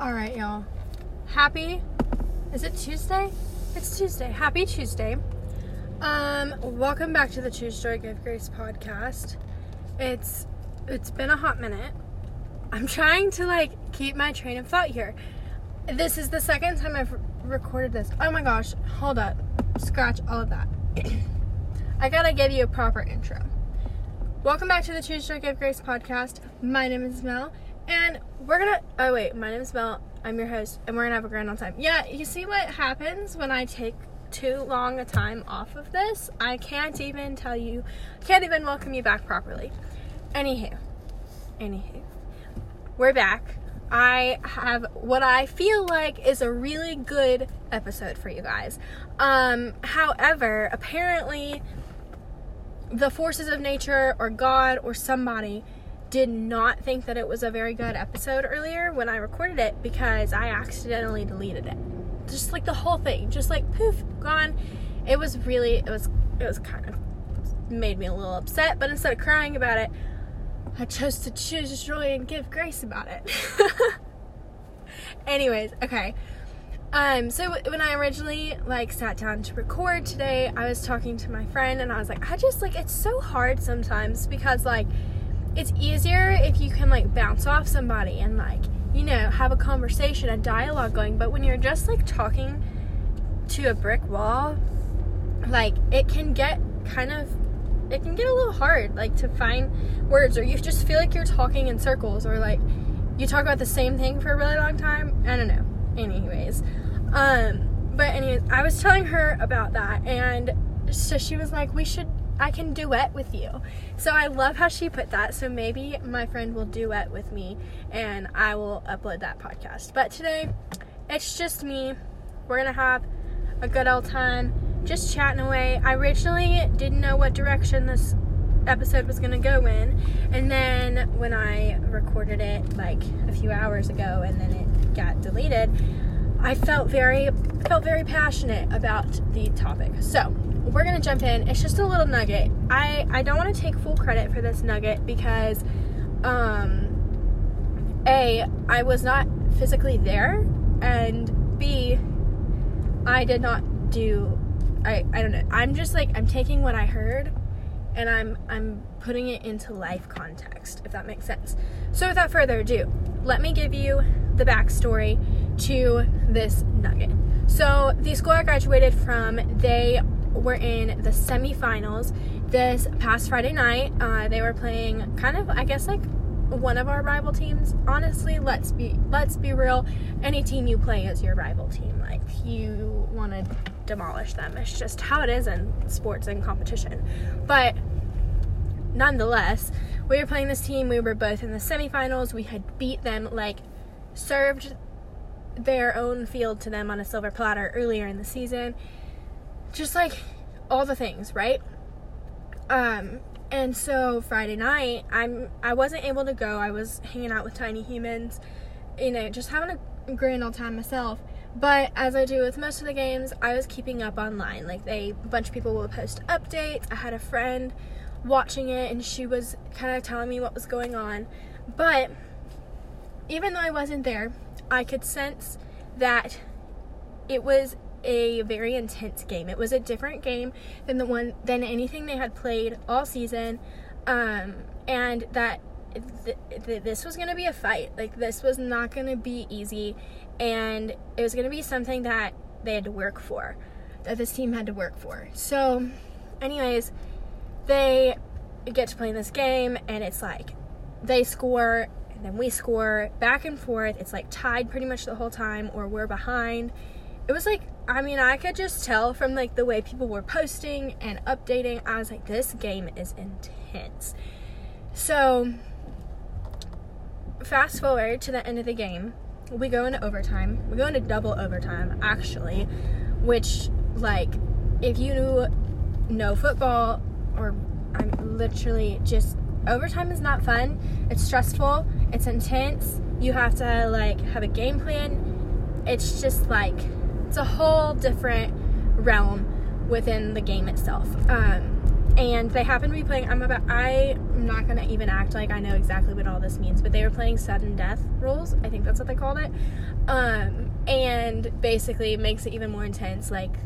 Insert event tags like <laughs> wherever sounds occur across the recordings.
All right, y'all. Happy. Is it Tuesday? It's Tuesday. Happy Tuesday. Um, welcome back to the Choose Joy Give Grace podcast. It's it's been a hot minute. I'm trying to like keep my train of thought here. This is the second time I've recorded this. Oh my gosh, hold up. Scratch all of that. <clears throat> I gotta give you a proper intro. Welcome back to the Choose Joy Give Grace podcast. My name is Mel, and we're gonna. Oh wait, my name is Mel. I'm your host, and we're gonna have a grand old time. Yeah, you see what happens when I take too long a time off of this? I can't even tell you, can't even welcome you back properly. Anywho, anywho, we're back. I have what I feel like is a really good episode for you guys. Um, however, apparently, the forces of nature or God or somebody did not think that it was a very good episode earlier when I recorded it because I accidentally deleted it. Just like the whole thing, just like poof, gone. It was really, it was, it was kind of made me a little upset, but instead of crying about it, I chose to choose joy and give grace about it. <laughs> Anyways, okay. Um, so when I originally like sat down to record today, I was talking to my friend and I was like, I just like it's so hard sometimes because like it's easier if you can like bounce off somebody and like, you know, have a conversation, a dialogue going, but when you're just like talking to a brick wall, like it can get kind of it can get a little hard like to find words or you just feel like you're talking in circles or like you talk about the same thing for a really long time. I don't know. Anyways, um, but anyways, I was telling her about that, and so she was like, "We should. I can duet with you." So I love how she put that. So maybe my friend will duet with me, and I will upload that podcast. But today, it's just me. We're gonna have a good old time, just chatting away. I originally didn't know what direction this episode was gonna go in, and then when I recorded it like a few hours ago, and then it got deleted, I felt very felt very passionate about the topic. So we're gonna jump in. It's just a little nugget. I I don't want to take full credit for this nugget because, um, a I was not physically there, and b I did not do. I I don't know. I'm just like I'm taking what I heard and I'm I'm putting it into life context, if that makes sense. So without further ado, let me give you the backstory to this nugget. So the school I graduated from, they were in the semifinals this past Friday night. Uh, they were playing kind of, I guess, like one of our rival teams. Honestly, let's be let's be real. Any team you play is your rival team. Like you want to demolish them. It's just how it is in sports and competition. But nonetheless, we were playing this team. We were both in the semifinals. We had beat them, like, served their own field to them on a silver platter earlier in the season. Just like all the things, right? Um, and so Friday night, I'm I wasn't able to go. I was hanging out with tiny humans, you know, just having a grand old time myself. But as I do with most of the games, I was keeping up online. Like they a bunch of people will post updates. I had a friend watching it and she was kind of telling me what was going on. But even though I wasn't there, I could sense that it was a very intense game. It was a different game than the one than anything they had played all season. Um, and that th- th- this was going to be a fight. Like this was not going to be easy and it was going to be something that they had to work for, that this team had to work for. So, anyways, they get to play this game, and it's like they score, and then we score back and forth. It's like tied pretty much the whole time, or we're behind. It was like, I mean, I could just tell from like the way people were posting and updating. I was like, this game is intense. So, fast forward to the end of the game we go into overtime. We go into double overtime, actually, which, like, if you know football, or I'm literally just overtime is not fun. It's stressful. It's intense. You have to like have a game plan. It's just like it's a whole different realm within the game itself. Um, and they happen to be playing. I'm about. I'm not gonna even act like I know exactly what all this means, but they were playing sudden death rules. I think that's what they called it. Um, and basically, makes it even more intense. Like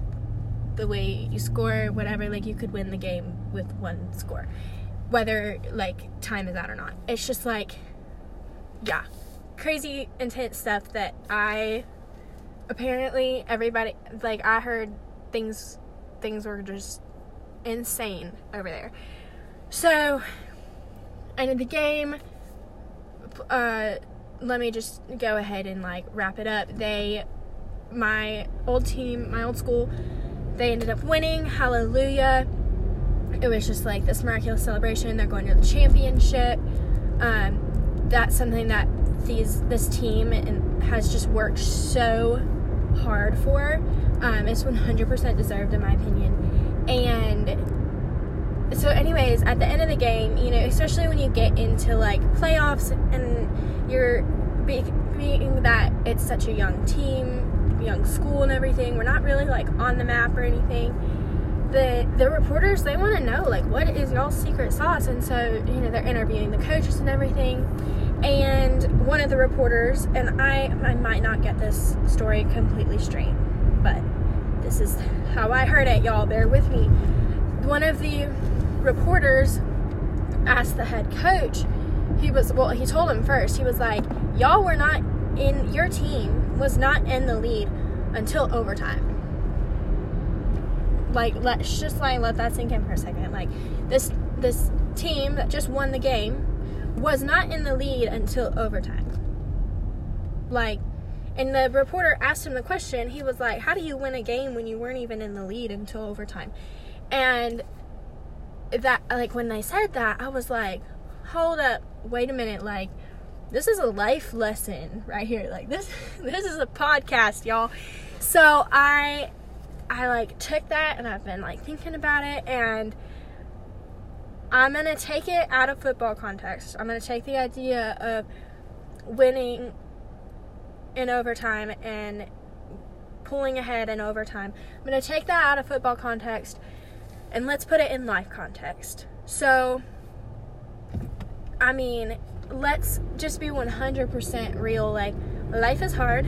the way you score, whatever. Like you could win the game with one score, whether like time is out or not. It's just like, yeah, crazy intense stuff that I apparently everybody like I heard things things were just insane over there. So, ended the game. Uh, let me just go ahead and like wrap it up. They, my old team, my old school, they ended up winning. Hallelujah. It was just like this miraculous celebration. They're going to the championship. Um, that's something that these this team and has just worked so hard for. Um, it's 100% deserved, in my opinion. And so, anyways, at the end of the game, you know, especially when you get into like playoffs and you're being that it's such a young team, young school, and everything, we're not really like on the map or anything. The, the reporters they want to know like what is y'all's secret sauce and so you know they're interviewing the coaches and everything one of the reporters and I I might not get this story completely straight, but this is how I heard it, y'all. Bear with me. One of the reporters asked the head coach. He was well, he told him first. He was like, "Y'all were not in your team was not in the lead until overtime." Like let's just like let that sink in for a second. Like this this team that just won the game was not in the lead until overtime. Like, and the reporter asked him the question. He was like, How do you win a game when you weren't even in the lead until overtime? And that, like, when they said that, I was like, Hold up, wait a minute. Like, this is a life lesson right here. Like, this, <laughs> this is a podcast, y'all. So I, I like took that and I've been like thinking about it and I'm going to take it out of football context. I'm going to take the idea of winning in overtime and pulling ahead in overtime. I'm going to take that out of football context and let's put it in life context. So, I mean, let's just be 100% real. Like, life is hard.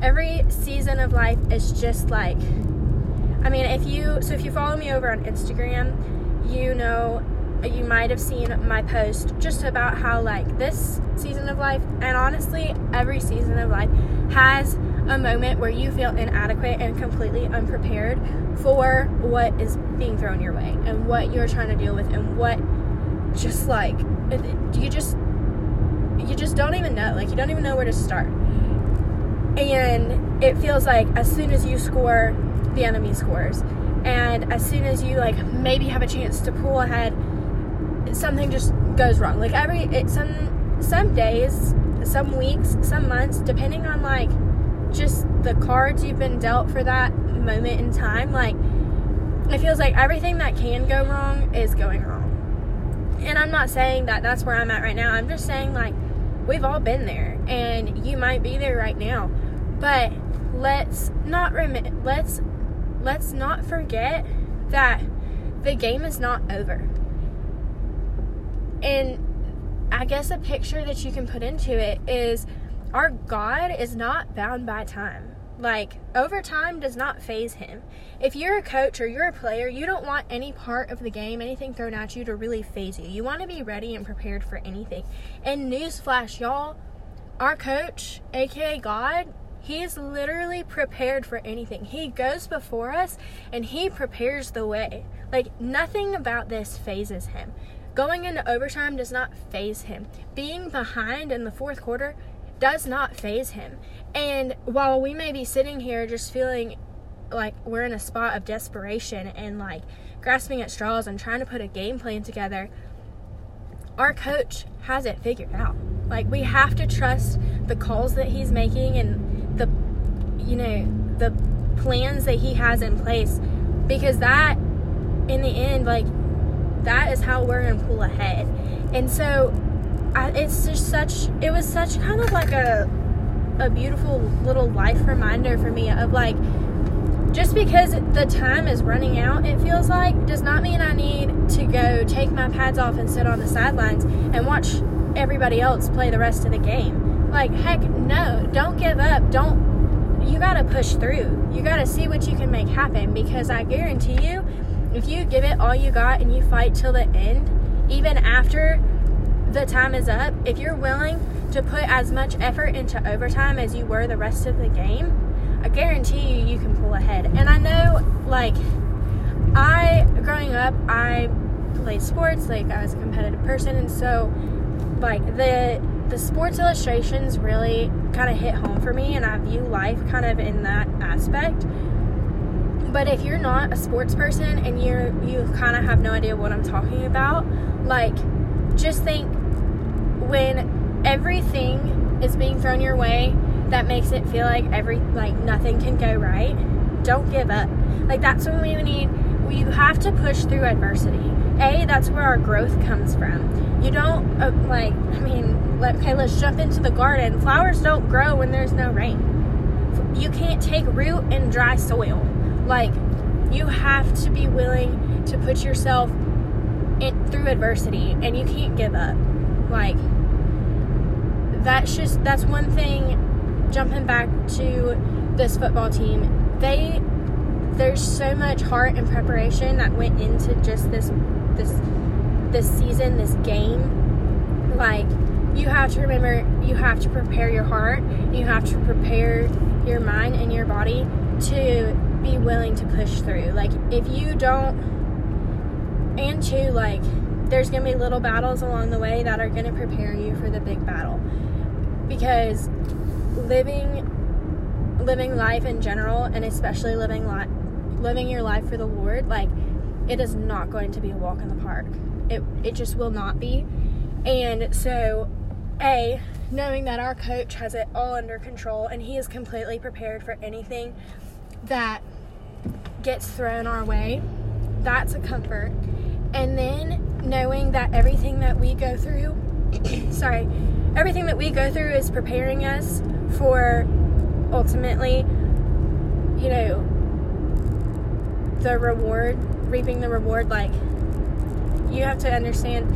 Every season of life is just like, I mean, if you, so if you follow me over on Instagram, you know, you might have seen my post just about how, like, this season of life, and honestly, every season of life has a moment where you feel inadequate and completely unprepared for what is being thrown your way and what you're trying to deal with and what just like you just you just don't even know like you don't even know where to start. And it feels like as soon as you score the enemy scores and as soon as you like maybe have a chance to pull ahead something just goes wrong. Like every it some some days some weeks some months depending on like just the cards you've been dealt for that moment in time like it feels like everything that can go wrong is going wrong. And i'm not saying that that's where i'm at right now. I'm just saying like we've all been there and you might be there right now. But let's not rem- let's let's not forget that the game is not over. And I guess a picture that you can put into it is our God is not bound by time. Like, overtime does not phase him. If you're a coach or you're a player, you don't want any part of the game, anything thrown at you to really phase you. You want to be ready and prepared for anything. And newsflash, y'all, our coach, aka God, He's literally prepared for anything. He goes before us and he prepares the way. Like nothing about this phases him. Going into overtime does not phase him. Being behind in the fourth quarter does not phase him. And while we may be sitting here just feeling like we're in a spot of desperation and like grasping at straws and trying to put a game plan together, our coach has it figured out. Like we have to trust the calls that he's making and you know the plans that he has in place because that in the end like that is how we're gonna pull ahead and so I, it's just such it was such kind of like a a beautiful little life reminder for me of like just because the time is running out, it feels like, does not mean I need to go take my pads off and sit on the sidelines and watch everybody else play the rest of the game. Like, heck, no, don't give up. Don't, you gotta push through. You gotta see what you can make happen because I guarantee you, if you give it all you got and you fight till the end, even after the time is up, if you're willing to put as much effort into overtime as you were the rest of the game, I guarantee you you can pull ahead. And I know, like, I, growing up, I played sports, like, I was a competitive person, and so, like, the, the sports illustrations really kind of hit home for me, and I view life kind of in that aspect. But if you're not a sports person and you're you kind of have no idea what I'm talking about, like just think when everything is being thrown your way that makes it feel like every like nothing can go right, don't give up. Like that's when we need you have to push through adversity. A, that's where our growth comes from. You don't uh, like I mean, let, okay, let's jump into the garden. Flowers don't grow when there's no rain. You can't take root in dry soil. Like you have to be willing to put yourself in, through adversity and you can't give up. Like that's just that's one thing jumping back to this football team, they there's so much heart and preparation that went into just this this this season, this game. Like you have to remember you have to prepare your heart, you have to prepare your mind and your body to be willing to push through. Like if you don't and two like there's going to be little battles along the way that are going to prepare you for the big battle. Because living living life in general and especially living life living your life for the Lord, like it is not going to be a walk in the park. It it just will not be. And so a knowing that our coach has it all under control and he is completely prepared for anything that gets thrown our way, that's a comfort. And then knowing that everything that we go through, <coughs> sorry, everything that we go through is preparing us for ultimately, you know, the reward, reaping the reward. Like, you have to understand,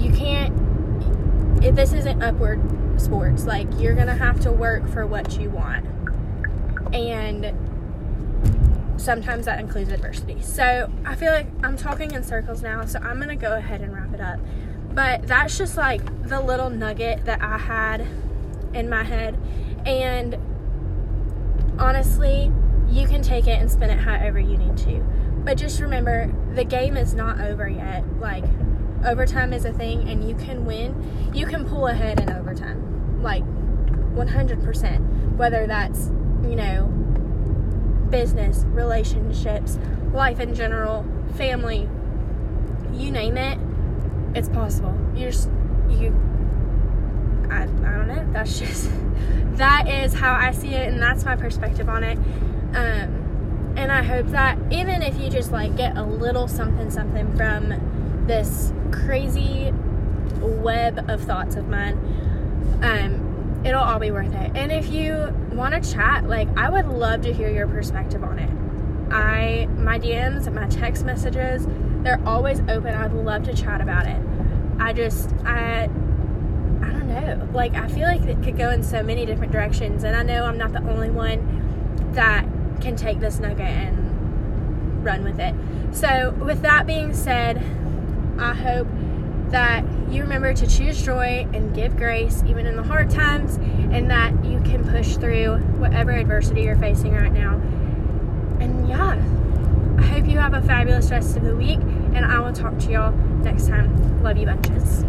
you can't, if this isn't upward sports, like, you're gonna have to work for what you want. And sometimes that includes adversity. So I feel like I'm talking in circles now, so I'm gonna go ahead and wrap it up. But that's just like the little nugget that I had in my head. And honestly, you can take it and spin it however you need to. But just remember, the game is not over yet. Like, overtime is a thing, and you can win. You can pull ahead in overtime. Like, 100%. Whether that's, you know, business, relationships, life in general, family, you name it, it's possible. You're just, you I, I don't know. That's just <laughs> that is how I see it, and that's my perspective on it. Um, and I hope that even if you just like get a little something something from this crazy web of thoughts of mine, um, it'll all be worth it. And if you want to chat, like I would love to hear your perspective on it. I my DMs, my text messages, they're always open. I'd love to chat about it. I just I I don't know. Like, I feel like it could go in so many different directions, and I know I'm not the only one that can take this nugget and run with it. So, with that being said, I hope that you remember to choose joy and give grace even in the hard times, and that you can push through whatever adversity you're facing right now. And yeah, I hope you have a fabulous rest of the week, and I will talk to y'all next time. Love you bunches.